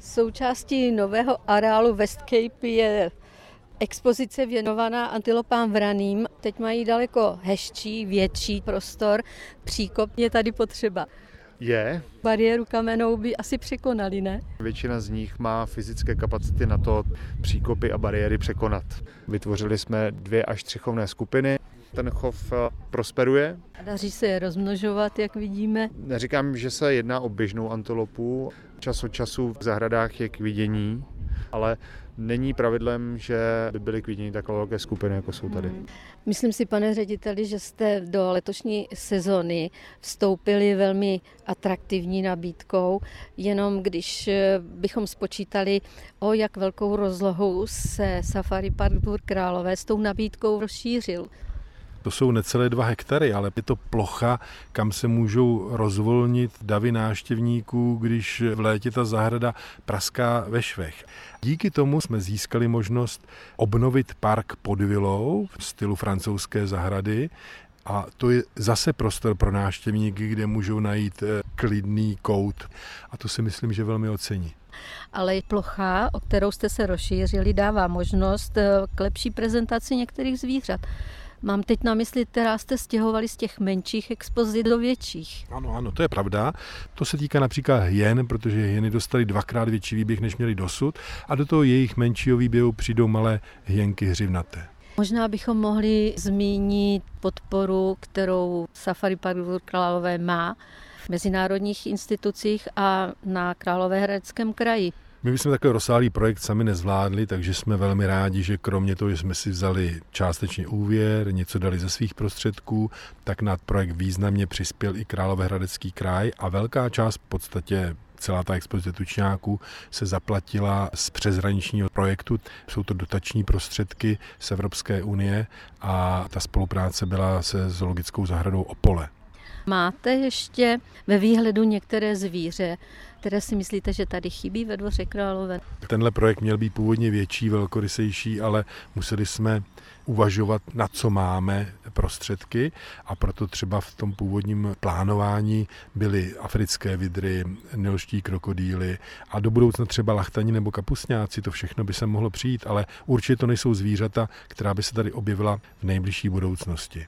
Součástí nového areálu Westcape je expozice věnovaná antilopám vraným. Teď mají daleko hezčí, větší prostor. Příkop je tady potřeba. Je. Bariéru kamenou by asi překonali, ne? Většina z nich má fyzické kapacity na to příkopy a bariéry překonat. Vytvořili jsme dvě až tři chovné skupiny. Ten chov eh, prosperuje. A daří se je rozmnožovat, jak vidíme. Neříkám, že se jedná o běžnou antilopu. Čas od času v zahradách je k vidění, ale není pravidlem, že by byly k vidění takové velké skupiny, jako jsou tady. Hmm. Myslím si, pane řediteli, že jste do letošní sezony vstoupili velmi atraktivní nabídkou, jenom když eh, bychom spočítali, o jak velkou rozlohu se Safari Park Králové s tou nabídkou rozšířil. To jsou necelé dva hektary, ale je to plocha, kam se můžou rozvolnit davy náštěvníků, když v létě ta zahrada praská ve švech. Díky tomu jsme získali možnost obnovit park pod vilou v stylu francouzské zahrady, a to je zase prostor pro náštěvníky, kde můžou najít eh, klidný kout. A to si myslím, že velmi ocení. Ale plocha, o kterou jste se rozšířili, dává možnost eh, k lepší prezentaci některých zvířat. Mám teď na mysli, která jste stěhovali z těch menších expozit do větších. Ano, ano, to je pravda. To se týká například hyen, protože hyeny dostali dvakrát větší výběh, než měli dosud a do toho jejich menšího výběhu přijdou malé hyenky hřivnaté. Možná bychom mohli zmínit podporu, kterou Safari Park Králové má v mezinárodních institucích a na Královéhradeckém kraji. My bychom takový rozsáhlý projekt sami nezvládli, takže jsme velmi rádi, že kromě toho, že jsme si vzali částečně úvěr, něco dali ze svých prostředků, tak na projekt významně přispěl i Královéhradecký kraj a velká část v podstatě celá ta expozice tučňáků se zaplatila z přezraničního projektu. Jsou to dotační prostředky z Evropské unie a ta spolupráce byla se zoologickou zahradou Opole. Máte ještě ve výhledu některé zvíře, které si myslíte, že tady chybí ve dvoře Králové? Tenhle projekt měl být původně větší, velkorysejší, ale museli jsme uvažovat, na co máme prostředky a proto třeba v tom původním plánování byly africké vidry, nilští krokodýly a do budoucna třeba lachtani nebo kapusňáci, to všechno by se mohlo přijít, ale určitě to nejsou zvířata, která by se tady objevila v nejbližší budoucnosti.